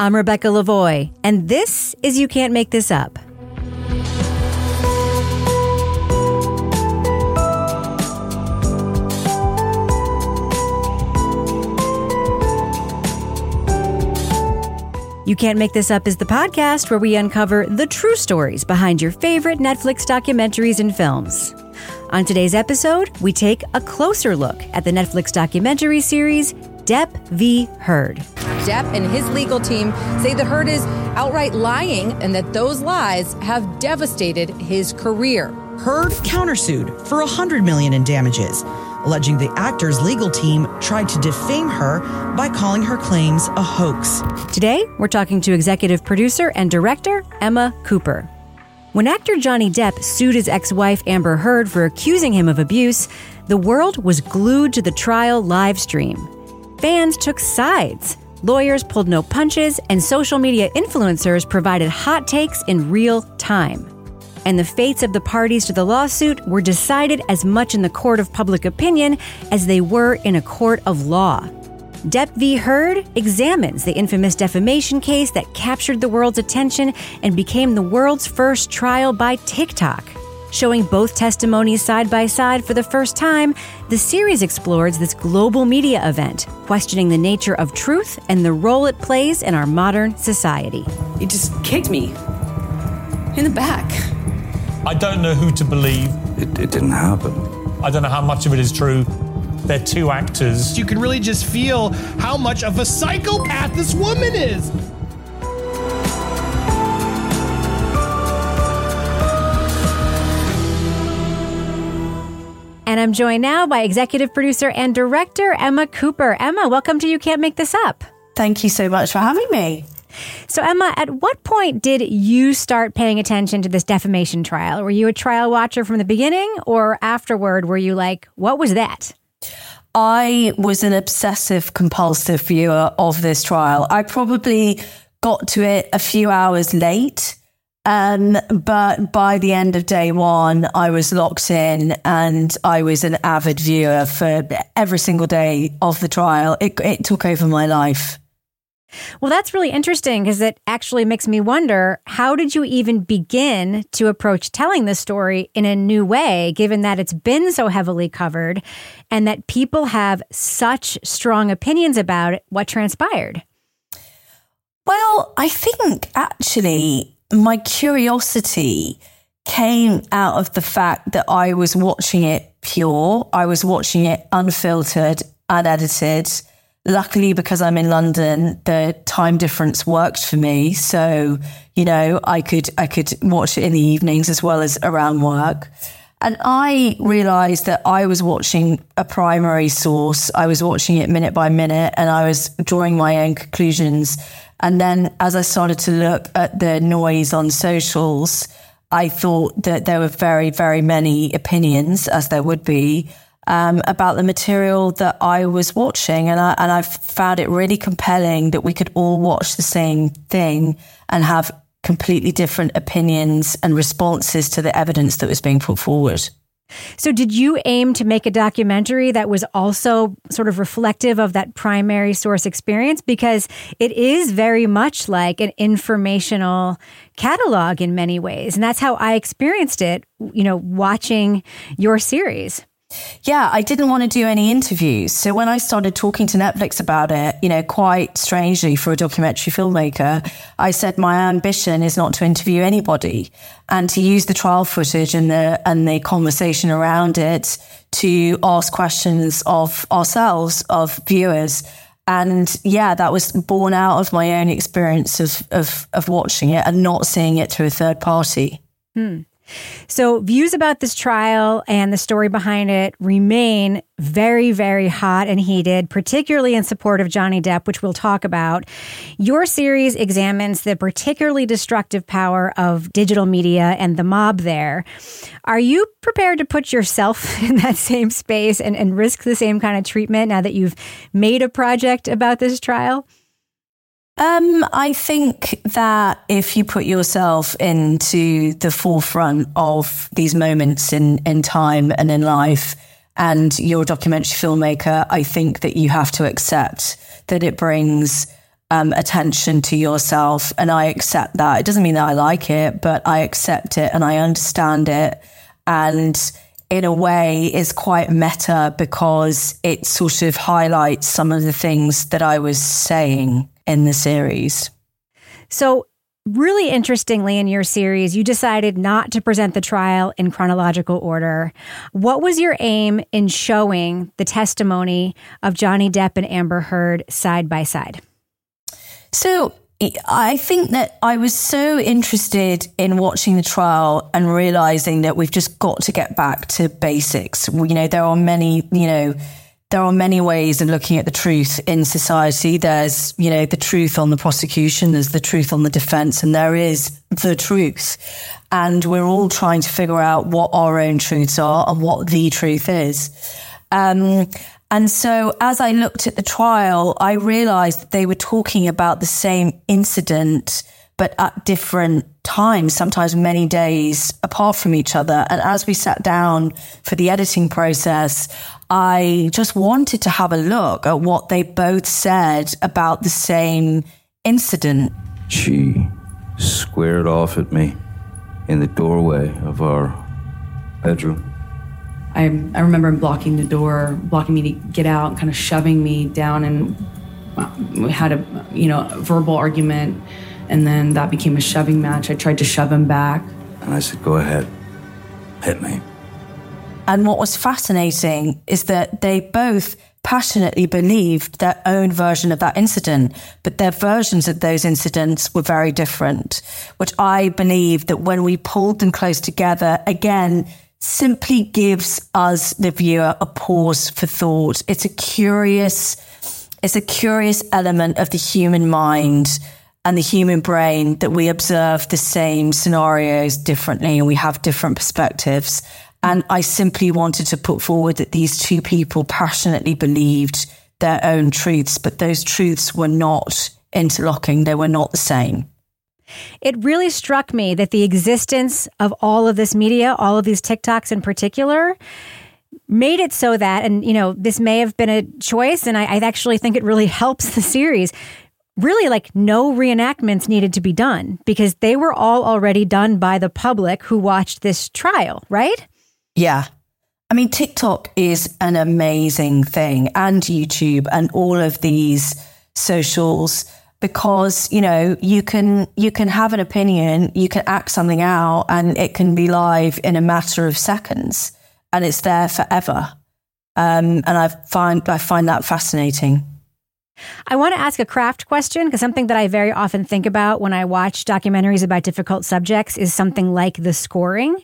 I'm Rebecca Lavoie, and this is You Can't Make This Up. You Can't Make This Up is the podcast where we uncover the true stories behind your favorite Netflix documentaries and films. On today's episode, we take a closer look at the Netflix documentary series Depp v. Heard. Depp and his legal team say that Heard is outright lying and that those lies have devastated his career. Heard countersued for 100 million in damages alleging the actor's legal team tried to defame her by calling her claims a hoax. Today, we're talking to executive producer and director Emma Cooper. When actor Johnny Depp sued his ex wife Amber Heard for accusing him of abuse, the world was glued to the trial live stream. Fans took sides. Lawyers pulled no punches, and social media influencers provided hot takes in real time and the fates of the parties to the lawsuit were decided as much in the court of public opinion as they were in a court of law. Depp v. Heard examines the infamous defamation case that captured the world's attention and became the world's first trial by TikTok. Showing both testimonies side by side for the first time, the series explores this global media event, questioning the nature of truth and the role it plays in our modern society. He just kicked me in the back. I don't know who to believe. It, it didn't happen. I don't know how much of it is true. They're two actors. You can really just feel how much of a psychopath this woman is. And I'm joined now by executive producer and director Emma Cooper. Emma, welcome to You Can't Make This Up. Thank you so much for having me. So, Emma, at what point did you start paying attention to this defamation trial? Were you a trial watcher from the beginning, or afterward, were you like, what was that? I was an obsessive compulsive viewer of this trial. I probably got to it a few hours late. Um, but by the end of day one, I was locked in and I was an avid viewer for every single day of the trial. It, it took over my life. Well, that's really interesting because it actually makes me wonder how did you even begin to approach telling this story in a new way, given that it's been so heavily covered and that people have such strong opinions about what transpired? Well, I think actually my curiosity came out of the fact that I was watching it pure, I was watching it unfiltered, unedited luckily because I'm in London, the time difference worked for me. So, you know, I could I could watch it in the evenings as well as around work. And I realized that I was watching a primary source. I was watching it minute by minute and I was drawing my own conclusions. And then as I started to look at the noise on socials, I thought that there were very, very many opinions, as there would be, um, about the material that I was watching. And I, and I found it really compelling that we could all watch the same thing and have completely different opinions and responses to the evidence that was being put forward. So, did you aim to make a documentary that was also sort of reflective of that primary source experience? Because it is very much like an informational catalog in many ways. And that's how I experienced it, you know, watching your series. Yeah, I didn't want to do any interviews. So when I started talking to Netflix about it, you know, quite strangely for a documentary filmmaker, I said my ambition is not to interview anybody and to use the trial footage and the and the conversation around it to ask questions of ourselves, of viewers. And yeah, that was born out of my own experience of of, of watching it and not seeing it through a third party. Hmm. So, views about this trial and the story behind it remain very, very hot and heated, particularly in support of Johnny Depp, which we'll talk about. Your series examines the particularly destructive power of digital media and the mob there. Are you prepared to put yourself in that same space and, and risk the same kind of treatment now that you've made a project about this trial? Um, I think that if you put yourself into the forefront of these moments in, in time and in life, and you're a documentary filmmaker, I think that you have to accept that it brings um, attention to yourself. And I accept that. It doesn't mean that I like it, but I accept it and I understand it. And in a way is quite meta because it sort of highlights some of the things that I was saying in the series. So, really interestingly, in your series, you decided not to present the trial in chronological order. What was your aim in showing the testimony of Johnny Depp and Amber Heard side by side? So, I think that I was so interested in watching the trial and realizing that we've just got to get back to basics. You know, there are many, you know, there are many ways of looking at the truth in society. There's, you know, the truth on the prosecution, there's the truth on the defense, and there is the truth. And we're all trying to figure out what our own truths are and what the truth is. Um, and so as I looked at the trial, I realized that they were talking about the same incident, but at different times, sometimes many days apart from each other. And as we sat down for the editing process, I just wanted to have a look at what they both said about the same incident. She squared off at me in the doorway of our bedroom. I, I remember him blocking the door, blocking me to get out, and kind of shoving me down, and we had a you know a verbal argument, and then that became a shoving match. I tried to shove him back, and I said, "Go ahead, hit me." And what was fascinating is that they both passionately believed their own version of that incident, but their versions of those incidents were very different, which I believe that when we pulled them close together, again, simply gives us, the viewer, a pause for thought. It's a curious, it's a curious element of the human mind and the human brain that we observe the same scenarios differently and we have different perspectives. And I simply wanted to put forward that these two people passionately believed their own truths, but those truths were not interlocking. They were not the same. It really struck me that the existence of all of this media, all of these TikToks in particular, made it so that, and you know, this may have been a choice, and I, I actually think it really helps the series. Really, like no reenactments needed to be done because they were all already done by the public who watched this trial, right? Yeah. I mean, TikTok is an amazing thing, and YouTube, and all of these socials because you know you can you can have an opinion you can act something out and it can be live in a matter of seconds and it's there forever um, and i find i find that fascinating I want to ask a craft question because something that I very often think about when I watch documentaries about difficult subjects is something like the scoring,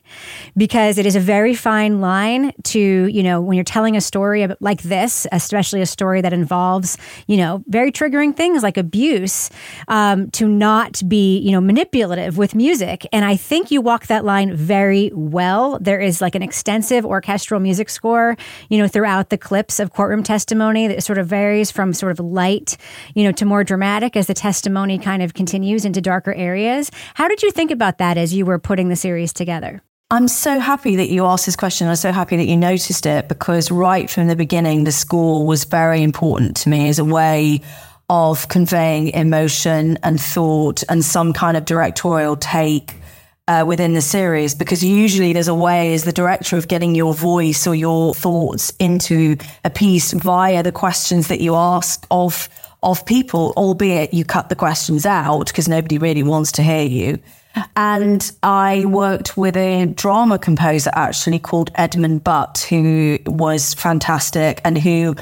because it is a very fine line to, you know, when you're telling a story like this, especially a story that involves, you know, very triggering things like abuse, um, to not be, you know, manipulative with music. And I think you walk that line very well. There is like an extensive orchestral music score, you know, throughout the clips of courtroom testimony that sort of varies from sort of light, you know, to more dramatic as the testimony kind of continues into darker areas. How did you think about that as you were putting the series together? I'm so happy that you asked this question. I'm so happy that you noticed it because right from the beginning, the score was very important to me as a way of conveying emotion and thought and some kind of directorial take uh, within the series because usually there's a way as the director of getting your voice or your thoughts into a piece via the questions that you ask of of people, albeit you cut the questions out because nobody really wants to hear you. And I worked with a drama composer actually called Edmund Butt, who was fantastic and who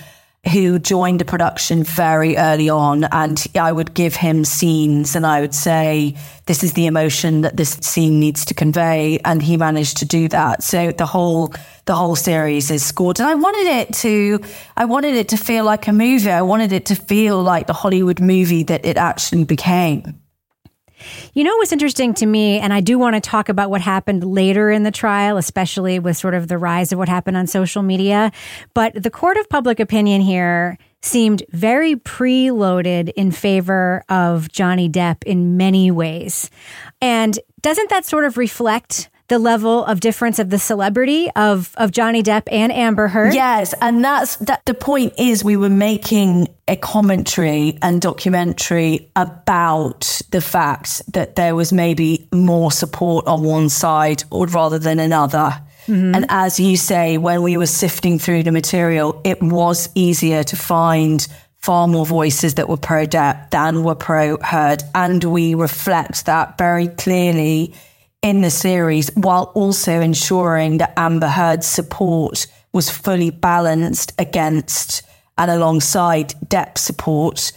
who joined the production very early on. And I would give him scenes and I would say, this is the emotion that this scene needs to convey. And he managed to do that. So the whole, the whole series is scored. And I wanted it to, I wanted it to feel like a movie. I wanted it to feel like the Hollywood movie that it actually became. You know what's interesting to me, and I do want to talk about what happened later in the trial, especially with sort of the rise of what happened on social media. But the court of public opinion here seemed very preloaded in favor of Johnny Depp in many ways. And doesn't that sort of reflect the level of difference of the celebrity of of Johnny Depp and Amber Heard. Yes, and that's that. The point is, we were making a commentary and documentary about the fact that there was maybe more support on one side or rather than another. Mm-hmm. And as you say, when we were sifting through the material, it was easier to find far more voices that were pro Depp than were pro Heard. And we reflect that very clearly in the series while also ensuring that Amber Heard's support was fully balanced against and alongside Depp support.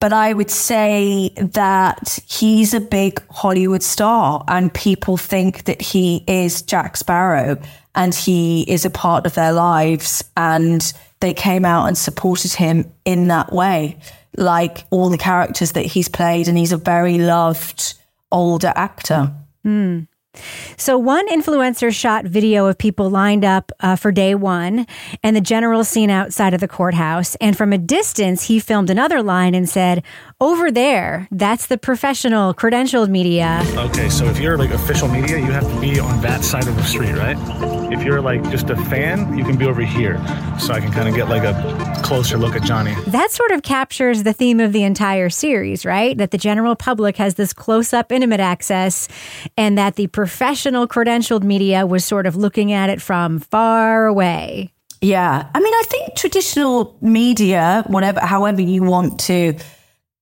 But I would say that he's a big Hollywood star and people think that he is Jack Sparrow and he is a part of their lives. And they came out and supported him in that way, like all the characters that he's played. And he's a very loved older actor. Mm. So, one influencer shot video of people lined up uh, for day one and the general scene outside of the courthouse. And from a distance, he filmed another line and said, Over there, that's the professional, credentialed media. Okay, so if you're like official media, you have to be on that side of the street, right? If you're like just a fan, you can be over here. So I can kind of get like a closer look at Johnny. That sort of captures the theme of the entire series, right? That the general public has this close up, intimate access, and that the professional credentialed media was sort of looking at it from far away. Yeah. I mean, I think traditional media, whatever, however you want to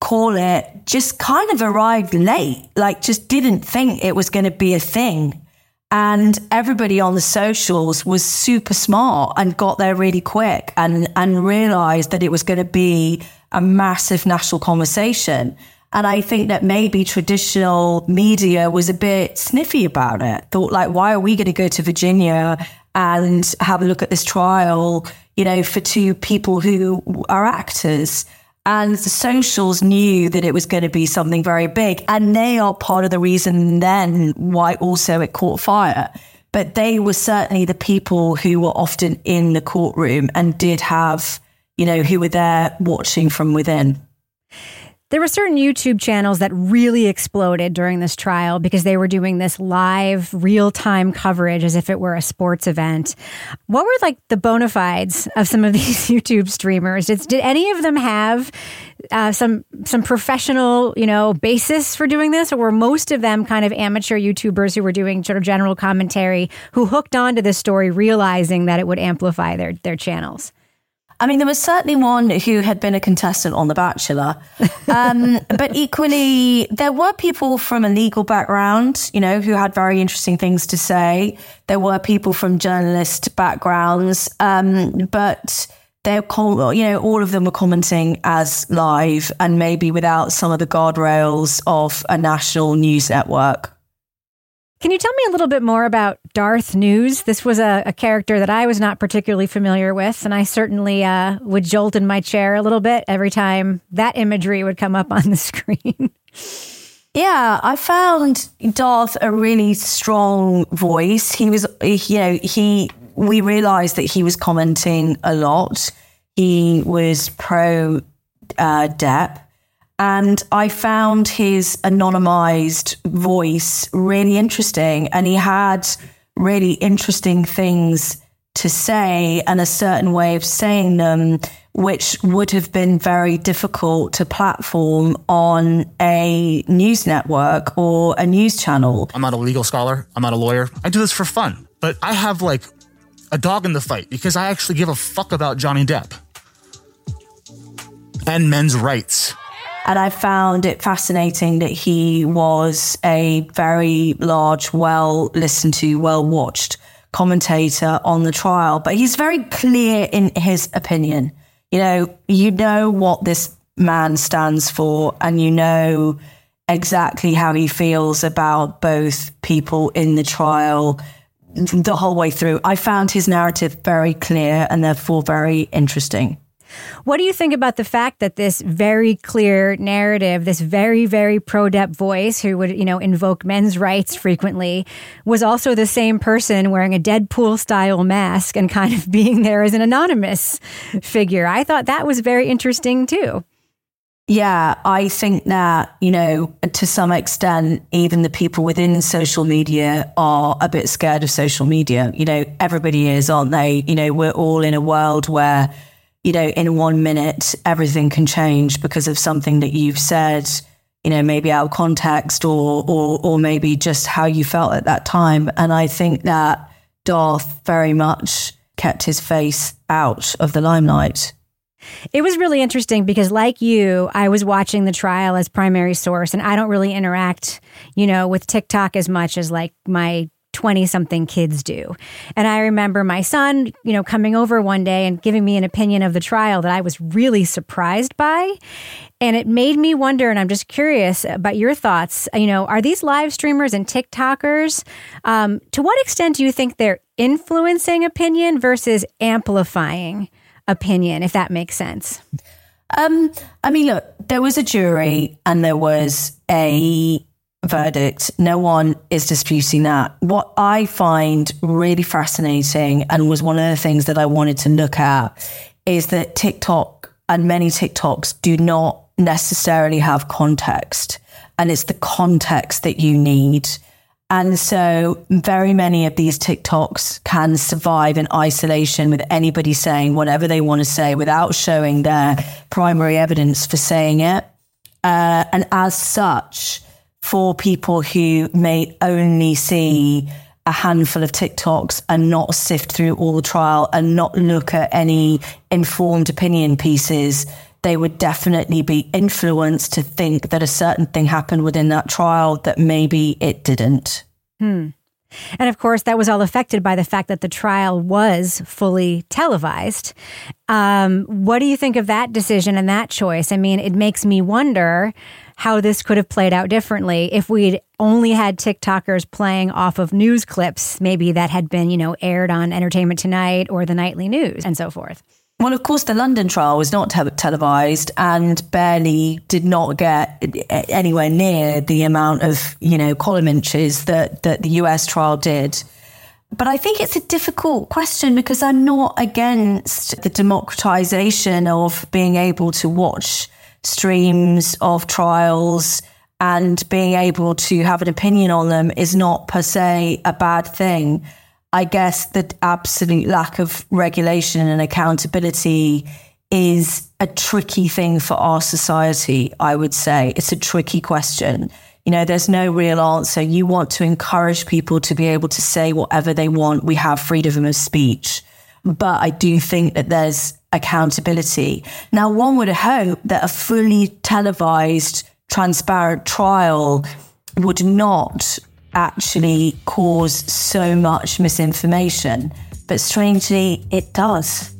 call it, just kind of arrived late, like just didn't think it was going to be a thing. And everybody on the socials was super smart and got there really quick and, and realized that it was going to be a massive national conversation. And I think that maybe traditional media was a bit sniffy about it. Thought like, why are we going to go to Virginia and have a look at this trial, you know, for two people who are actors? And the socials knew that it was going to be something very big. And they are part of the reason then why also it caught fire. But they were certainly the people who were often in the courtroom and did have, you know, who were there watching from within. There were certain YouTube channels that really exploded during this trial because they were doing this live, real time coverage as if it were a sports event. What were like the bona fides of some of these YouTube streamers? Did, did any of them have uh, some some professional, you know, basis for doing this, or were most of them kind of amateur YouTubers who were doing sort of general commentary who hooked onto this story, realizing that it would amplify their their channels? I mean, there was certainly one who had been a contestant on The Bachelor. Um, but equally, there were people from a legal background, you know, who had very interesting things to say. There were people from journalist backgrounds. Um, but they're, you know, all of them were commenting as live and maybe without some of the guardrails of a national news network. Can you tell me a little bit more about Darth News? This was a, a character that I was not particularly familiar with, and I certainly uh, would jolt in my chair a little bit every time that imagery would come up on the screen. Yeah, I found Darth a really strong voice. He was, you know, he, we realized that he was commenting a lot. He was pro uh, Depp. And I found his anonymized voice really interesting. And he had really interesting things to say and a certain way of saying them, which would have been very difficult to platform on a news network or a news channel. I'm not a legal scholar, I'm not a lawyer. I do this for fun, but I have like a dog in the fight because I actually give a fuck about Johnny Depp and men's rights. And I found it fascinating that he was a very large, well listened to, well watched commentator on the trial, but he's very clear in his opinion. You know, you know what this man stands for, and you know exactly how he feels about both people in the trial the whole way through. I found his narrative very clear and therefore very interesting. What do you think about the fact that this very clear narrative, this very, very pro Depp voice who would, you know, invoke men's rights frequently, was also the same person wearing a Deadpool style mask and kind of being there as an anonymous figure? I thought that was very interesting too. Yeah, I think that, you know, to some extent, even the people within social media are a bit scared of social media. You know, everybody is, aren't they? You know, we're all in a world where, you know, in one minute, everything can change because of something that you've said, you know, maybe out of context or, or, or maybe just how you felt at that time. And I think that Darth very much kept his face out of the limelight. It was really interesting because, like you, I was watching the trial as primary source, and I don't really interact, you know, with TikTok as much as like my 20 something kids do. And I remember my son, you know, coming over one day and giving me an opinion of the trial that I was really surprised by. And it made me wonder, and I'm just curious about your thoughts. You know, are these live streamers and TikTokers, um, to what extent do you think they're influencing opinion versus amplifying opinion, if that makes sense? Um, I mean, look, there was a jury and there was a verdict. No one is disputing that. What I find really fascinating and was one of the things that I wanted to look at is that TikTok and many TikToks do not necessarily have context. And it's the context that you need and so, very many of these TikToks can survive in isolation with anybody saying whatever they want to say without showing their primary evidence for saying it. Uh, and as such, for people who may only see a handful of TikToks and not sift through all the trial and not look at any informed opinion pieces, they would definitely be influenced to think that a certain thing happened within that trial that maybe it didn't. Hmm. And of course, that was all affected by the fact that the trial was fully televised. Um, what do you think of that decision and that choice? I mean, it makes me wonder how this could have played out differently if we'd only had TikTokers playing off of news clips, maybe that had been, you know, aired on Entertainment Tonight or the nightly news and so forth. Well, of course, the London trial was not te- televised and barely did not get eh, anywhere near the amount of, you know, column inches that, that the US trial did. But I think it's a difficult question because I'm not against the democratization of being able to watch streams of trials and being able to have an opinion on them is not per se a bad thing. I guess the absolute lack of regulation and accountability is a tricky thing for our society, I would say. It's a tricky question. You know, there's no real answer. You want to encourage people to be able to say whatever they want. We have freedom of speech. But I do think that there's accountability. Now, one would hope that a fully televised, transparent trial would not actually cause so much misinformation. But strangely, it does.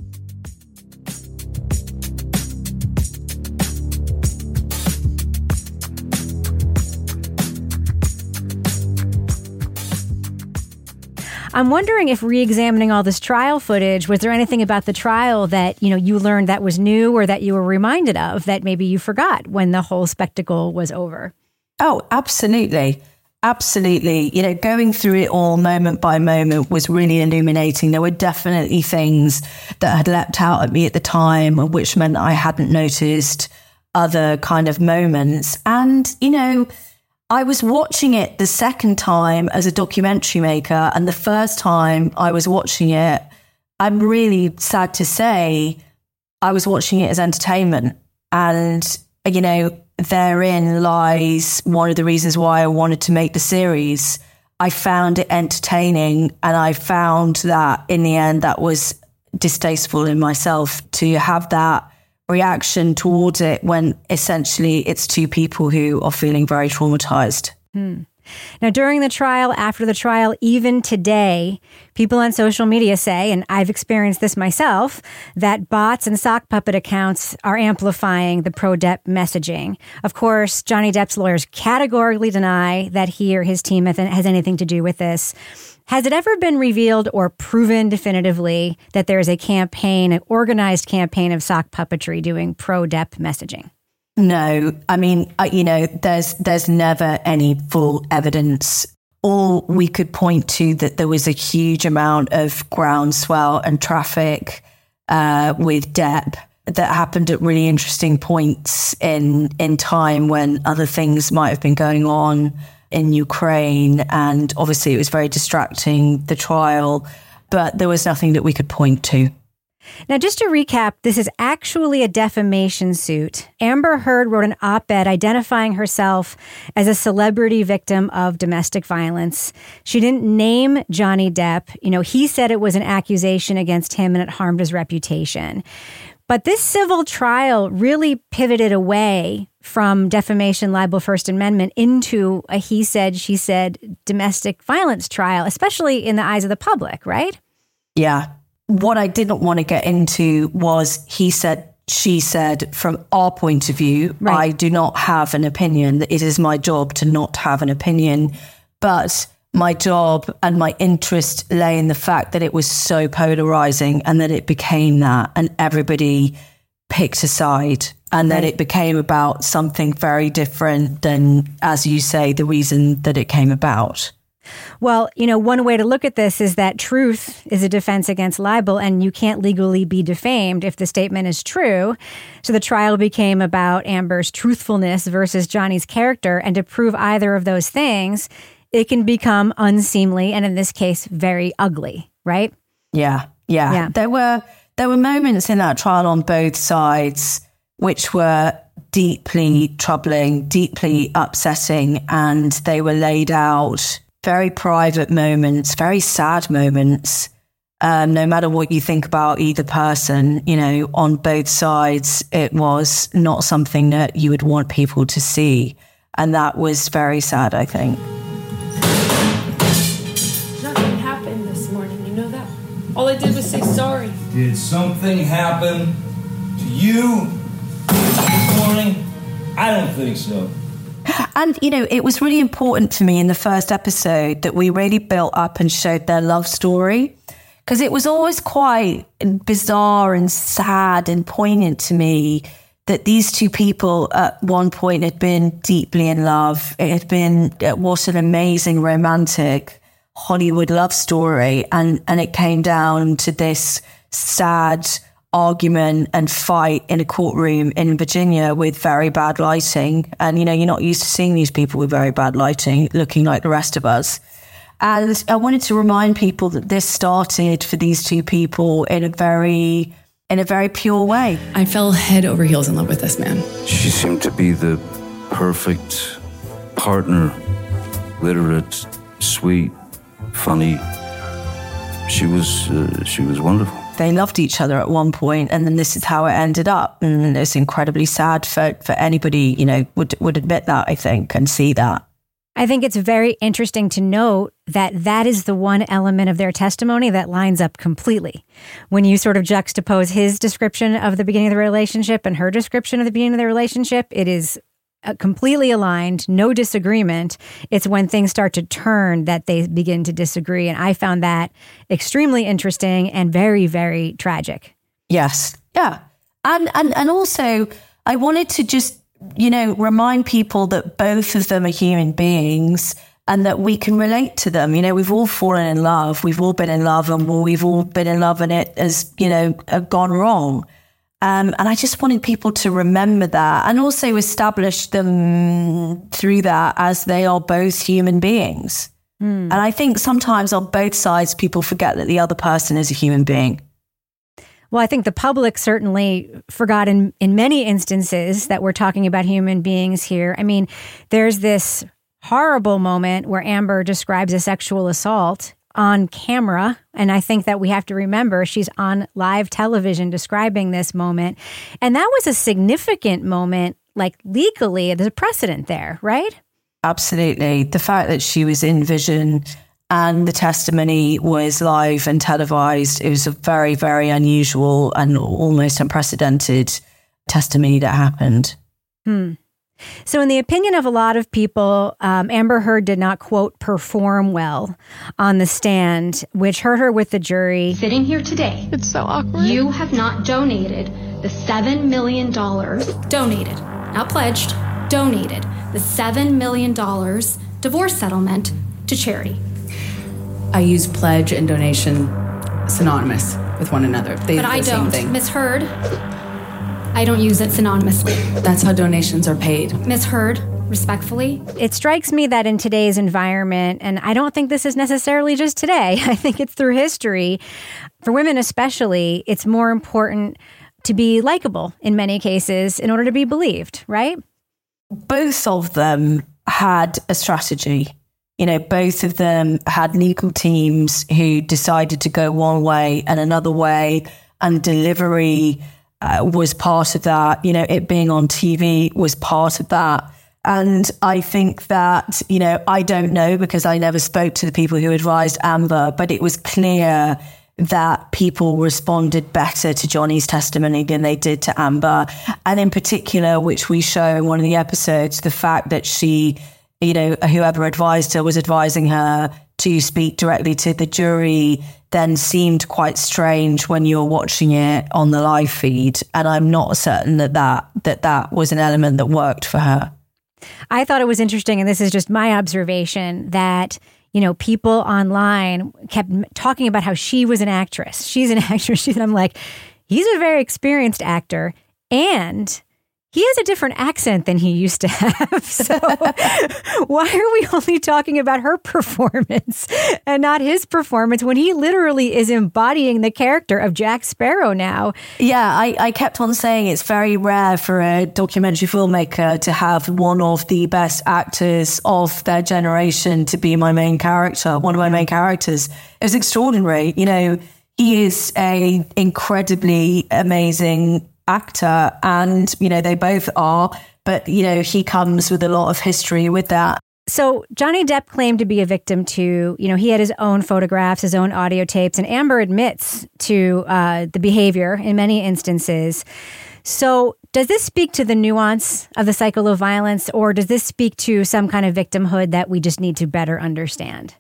I'm wondering if re-examining all this trial footage, was there anything about the trial that, you know, you learned that was new or that you were reminded of that maybe you forgot when the whole spectacle was over? Oh, absolutely. Absolutely. You know, going through it all moment by moment was really illuminating. There were definitely things that had leapt out at me at the time, which meant I hadn't noticed other kind of moments. And, you know, I was watching it the second time as a documentary maker. And the first time I was watching it, I'm really sad to say, I was watching it as entertainment. And, you know, therein lies one of the reasons why I wanted to make the series. I found it entertaining, and I found that in the end, that was distasteful in myself to have that reaction towards it when essentially it's two people who are feeling very traumatized. Hmm. Now, during the trial, after the trial, even today, people on social media say, and I've experienced this myself, that bots and sock puppet accounts are amplifying the pro Depp messaging. Of course, Johnny Depp's lawyers categorically deny that he or his team has anything to do with this. Has it ever been revealed or proven definitively that there is a campaign, an organized campaign of sock puppetry doing pro Depp messaging? No, I mean, you know, there's there's never any full evidence. All we could point to that there was a huge amount of groundswell and traffic uh, with Depp that happened at really interesting points in in time when other things might have been going on in Ukraine and obviously it was very distracting the trial but there was nothing that we could point to now, just to recap, this is actually a defamation suit. Amber Heard wrote an op ed identifying herself as a celebrity victim of domestic violence. She didn't name Johnny Depp. You know, he said it was an accusation against him and it harmed his reputation. But this civil trial really pivoted away from defamation, libel, First Amendment into a he said, she said domestic violence trial, especially in the eyes of the public, right? Yeah. What I didn't want to get into was he said, she said, from our point of view, right. I do not have an opinion. It is my job to not have an opinion. But my job and my interest lay in the fact that it was so polarizing and that it became that and everybody picked a side and then it became about something very different than as you say the reason that it came about well, you know, one way to look at this is that truth is a defense against libel, and you can't legally be defamed if the statement is true. So the trial became about Amber's truthfulness versus Johnny's character. And to prove either of those things, it can become unseemly and in this case very ugly, right? Yeah, yeah. Yeah. There were there were moments in that trial on both sides which were deeply troubling, deeply upsetting, and they were laid out very private moments, very sad moments. Um, no matter what you think about either person, you know, on both sides, it was not something that you would want people to see. And that was very sad, I think. Nothing happened this morning, you know that? All I did was say sorry. Did something happen to you this morning? I don't think so. And, you know, it was really important for me in the first episode that we really built up and showed their love story because it was always quite bizarre and sad and poignant to me that these two people at one point had been deeply in love. It had been, uh, it was an amazing romantic Hollywood love story. And, and it came down to this sad argument and fight in a courtroom in Virginia with very bad lighting. And, you know, you're not used to seeing these people with very bad lighting looking like the rest of us. And I wanted to remind people that this started for these two people in a very in a very pure way. I fell head over heels in love with this man. She seemed to be the perfect partner, literate, sweet, funny. She was uh, she was wonderful. They loved each other at one point, and then this is how it ended up. And it's incredibly sad for, for anybody, you know, would would admit that, I think, and see that. I think it's very interesting to note that that is the one element of their testimony that lines up completely. When you sort of juxtapose his description of the beginning of the relationship and her description of the beginning of the relationship, it is Uh, completely aligned, no disagreement. It's when things start to turn that they begin to disagree. And I found that extremely interesting and very, very tragic. Yes. Yeah. And, and, and also, I wanted to just, you know, remind people that both of them are human beings and that we can relate to them. You know, we've all fallen in love. We've all been in love and we've all been in love and it has, you know, uh, gone wrong. Um, and I just wanted people to remember that and also establish them through that as they are both human beings. Mm. And I think sometimes on both sides, people forget that the other person is a human being. Well, I think the public certainly forgot in, in many instances that we're talking about human beings here. I mean, there's this horrible moment where Amber describes a sexual assault on camera. And I think that we have to remember she's on live television describing this moment. And that was a significant moment, like legally, there's a precedent there, right? Absolutely. The fact that she was in vision and the testimony was live and televised, it was a very, very unusual and almost unprecedented testimony that happened. Hmm. So, in the opinion of a lot of people, um, Amber Heard did not, quote, perform well on the stand, which hurt her with the jury. Sitting here today, it's so awkward. You have not donated the $7 million, donated, not pledged, donated the $7 million divorce settlement to charity. I use pledge and donation synonymous with one another. They, but I don't. Miss Heard, I don't use it synonymously. That's how donations are paid. Ms. Heard, respectfully. It strikes me that in today's environment, and I don't think this is necessarily just today, I think it's through history, for women especially, it's more important to be likable in many cases in order to be believed, right? Both of them had a strategy. You know, both of them had legal teams who decided to go one way and another way, and delivery uh, was part of that. You know, it being on TV was part of that. And I think that, you know, I don't know because I never spoke to the people who advised Amber, but it was clear that people responded better to Johnny's testimony than they did to Amber. And in particular, which we show in one of the episodes, the fact that she, you know, whoever advised her was advising her to speak directly to the jury then seemed quite strange when you're watching it on the live feed. And I'm not certain that that, that, that was an element that worked for her. I thought it was interesting, and this is just my observation, that you know, people online kept talking about how she was an actress. She's an actress. And I'm like, he's a very experienced actor. And he has a different accent than he used to have. So why are we only talking about her performance and not his performance when he literally is embodying the character of Jack Sparrow now? Yeah, I, I kept on saying it's very rare for a documentary filmmaker to have one of the best actors of their generation to be my main character, one of my main characters. It was extraordinary. You know, he is a incredibly amazing actor and you know they both are but you know he comes with a lot of history with that so Johnny Depp claimed to be a victim to, you know, he had his own photographs, his own audio tapes, and Amber admits to uh, the behavior in many instances. So does this speak to the nuance of the cycle of violence, or does this speak to some kind of victimhood that we just need to better understand?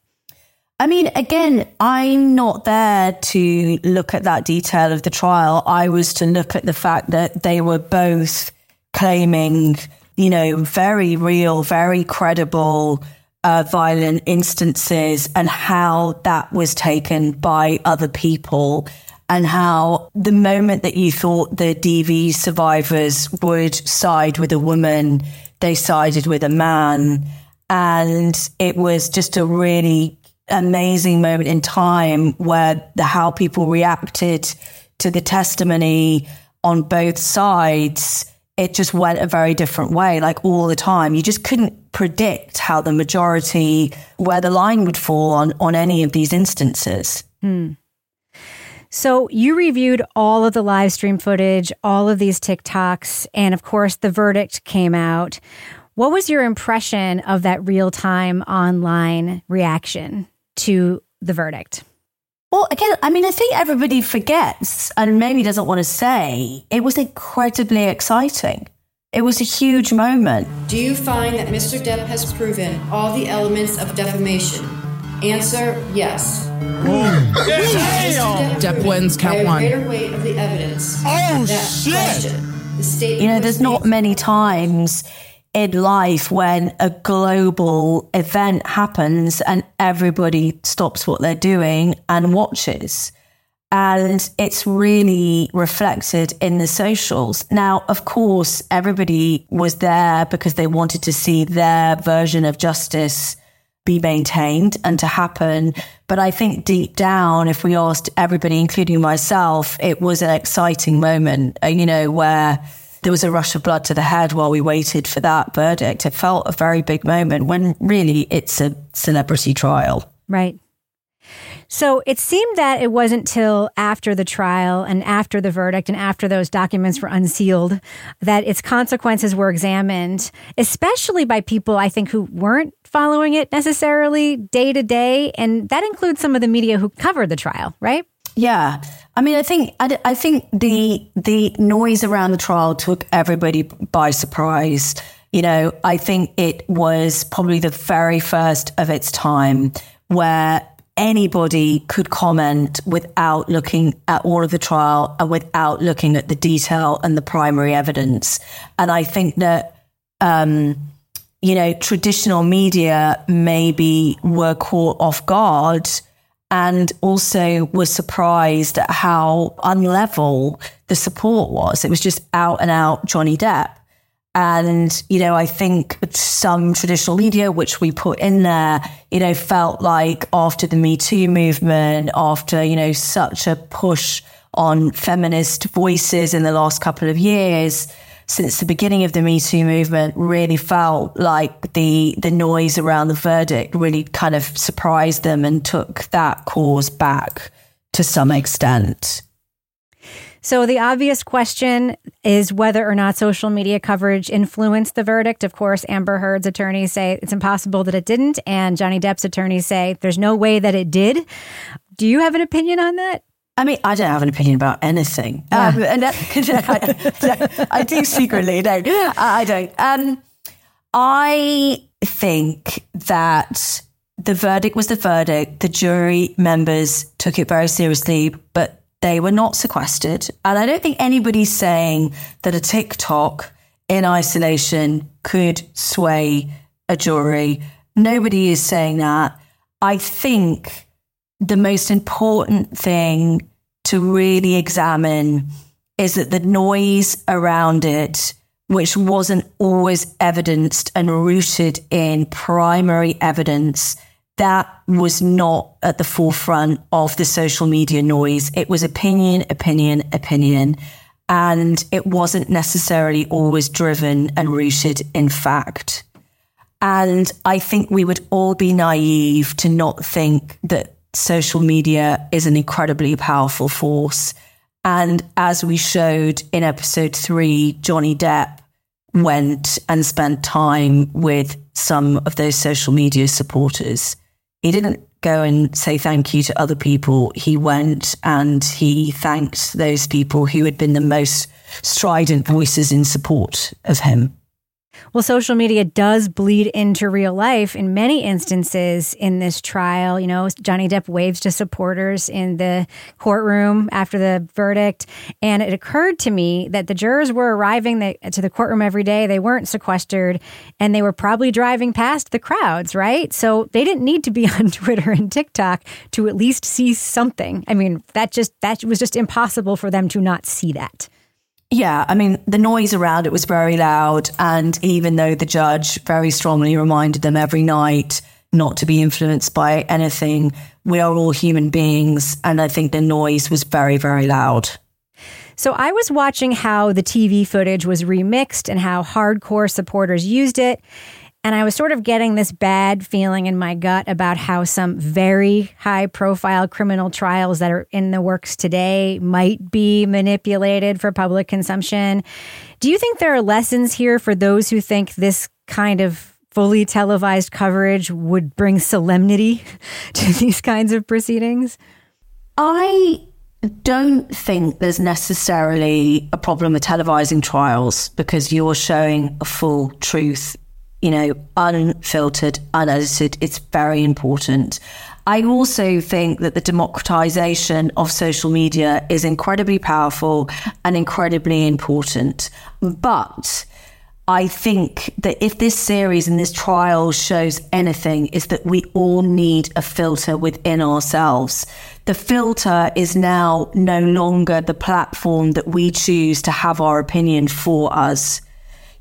I mean, again, I'm not there to look at that detail of the trial. I was to look at the fact that they were both claiming, you know, very real, very credible uh, violent instances and how that was taken by other people and how the moment that you thought the DV survivors would side with a woman, they sided with a man. And it was just a really amazing moment in time where the how people reacted to the testimony on both sides it just went a very different way like all the time you just couldn't predict how the majority where the line would fall on on any of these instances hmm. So you reviewed all of the live stream footage, all of these TikToks, and of course the verdict came out. What was your impression of that real time online reaction? To the verdict? Well, again, I mean, I think everybody forgets and maybe doesn't want to say it was incredibly exciting. It was a huge moment. Do you find that Mr. Depp has proven all the elements of defamation? Answer yes. Depp, Depp wins count one. Greater weight of the evidence. Oh shit! Question. The you know, there's not many times in life when a global event happens and everybody stops what they're doing and watches. And it's really reflected in the socials. Now, of course, everybody was there because they wanted to see their version of justice be maintained and to happen. But I think deep down, if we asked everybody, including myself, it was an exciting moment, uh, you know, where there was a rush of blood to the head while we waited for that verdict. It felt a very big moment when really it's a celebrity trial. Right. So it seemed that it wasn't till after the trial and after the verdict and after those documents were unsealed that its consequences were examined, especially by people I think who weren't following it necessarily day to day. And that includes some of the media who covered the trial, right? Yeah, I mean, I think I, I think the the noise around the trial took everybody by surprise. You know, I think it was probably the very first of its time where anybody could comment without looking at all of the trial and without looking at the detail and the primary evidence. And I think that, um, you know, traditional media maybe were caught off guard and also was surprised at how unlevel the support was. It was just out and out Johnny Depp. And, you know, I think some traditional media, which we put in there, you know, felt like after the Me Too movement, after, you know, such a push on feminist voices in the last couple of years, since the beginning of the Me Too movement, really felt like the the noise around the verdict really kind of surprised them and took that cause back to some extent. So, the obvious question is whether or not social media coverage influenced the verdict. Of course, Amber Heard's attorneys say it's impossible that it didn't, and Johnny Depp's attorneys say there's no way that it did. Do you have an opinion on that? I mean, I don't have an opinion about anything. Yeah. Um, and that, I, I, do secretly, no, I don't. Um, I think that the verdict was the verdict. The jury members took it very seriously, but they were not sequestered. And I don't think anybody's saying that a TikTok in isolation could sway a jury. Nobody is saying that. I think the most important thing to really examine is that the noise around it, which wasn't always evidenced and rooted in primary evidence, that was not at the forefront of the social media noise. It was opinion, opinion, opinion. And it wasn't necessarily always driven and rooted in fact. And I think we would all be naive to not think that social media is an incredibly powerful force. And as we showed in episode three, Johnny Depp went and spent time with some of those social media supporters he didn't go and say thank you to other people. He went and he thanked those people who had been the most strident voices in support of him. Well, social media does bleed into real life in many instances in this trial. You know, Johnny Depp waves to supporters in the courtroom after the verdict. And it occurred to me that the jurors were arriving to the courtroom every day. They weren't sequestered and they were probably driving past the crowds, right? So they didn't need to be on Twitter and TikTok to at least see something. I mean, that just, that was just impossible for them to not see that. Yeah, I mean, the noise around it was very loud. And even though the judge very strongly reminded them every night not to be influenced by anything, we are all human beings. And I think the noise was very, very loud. So I was watching how the TV footage was remixed and how hardcore supporters used it. And I was sort of getting this bad feeling in my gut about how some very high profile criminal trials that are in the works today might be manipulated for public consumption. Do you think there are lessons here for those who think this kind of fully televised coverage would bring solemnity to these kinds of proceedings? I don't think there's necessarily a problem with televising trials because you're showing a full truth you know, unfiltered, unedited. It's very important. I also think that the democratization of social media is incredibly powerful and incredibly important. But I think that if this series and this trial shows anything, is that we all need a filter within ourselves. The filter is now no longer the platform that we choose to have our opinion for us.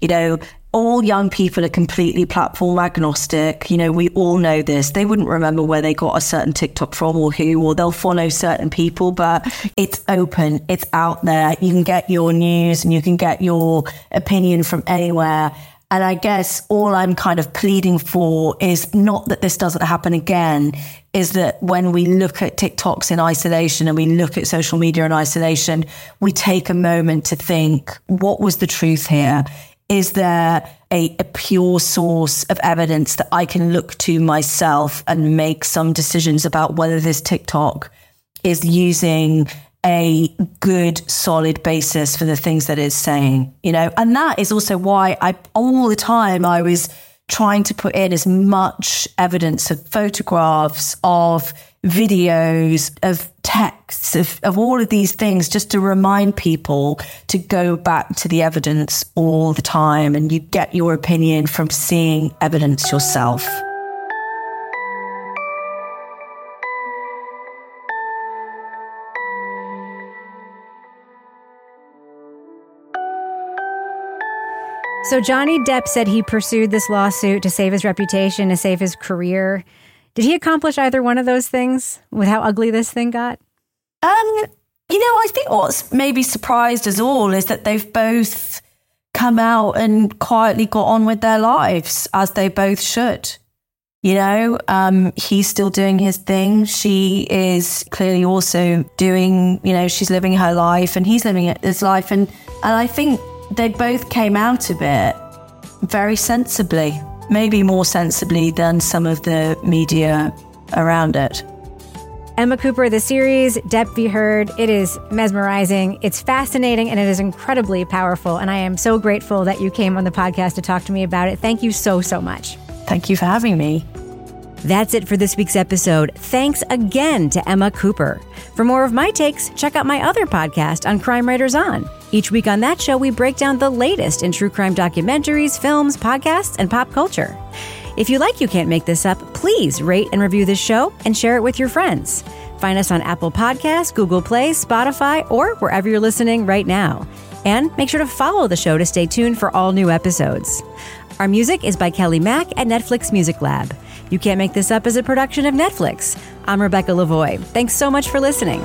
You know, all young people are completely platform agnostic. You know, we all know this. They wouldn't remember where they got a certain TikTok from or who, or they'll follow certain people, but it's open, it's out there. You can get your news and you can get your opinion from anywhere. And I guess all I'm kind of pleading for is not that this doesn't happen again, is that when we look at TikToks in isolation and we look at social media in isolation, we take a moment to think, what was the truth here? Is there a, a, pure source of evidence that I can look to myself and make some decisions about whether this TikTok is using a good, solid basis for the things that it's saying, you know? And that is also why I, all the time, I was trying to put in as much evidence of photographs, of videos, of texts, of, of all of these things, just to remind people to go back to the evidence all the time. And you get your opinion from seeing evidence yourself. So Johnny Depp said he pursued this lawsuit to save his reputation, to save his career. Did he accomplish either one of those things with how ugly this thing got? Um, you know, I think what's maybe surprised us all is that they've both come out and quietly got on with their lives as they both should. You know, um, he's still doing his thing. She is clearly also doing, you know, she's living her life and he's living his life. And, and I think they both came out of it very sensibly, maybe more sensibly than some of the media around it. Emma Cooper, the series, Depp v. Heard, it is mesmerizing, it's fascinating, and it is incredibly powerful. And I am so grateful that you came on the podcast to talk to me about it. Thank you so, so much. Thank you for having me. That's it for this week's episode. Thanks again to Emma Cooper. For more of my takes, check out my other podcast on Crime Writers On. Each week on that show, we break down the latest in true crime documentaries, films, podcasts, and pop culture. If you like You Can't Make This Up, please rate and review this show and share it with your friends. Find us on Apple Podcasts, Google Play, Spotify, or wherever you're listening right now. And make sure to follow the show to stay tuned for all new episodes. Our music is by Kelly Mack at Netflix Music Lab. You Can't Make This Up is a production of Netflix. I'm Rebecca Lavoie. Thanks so much for listening.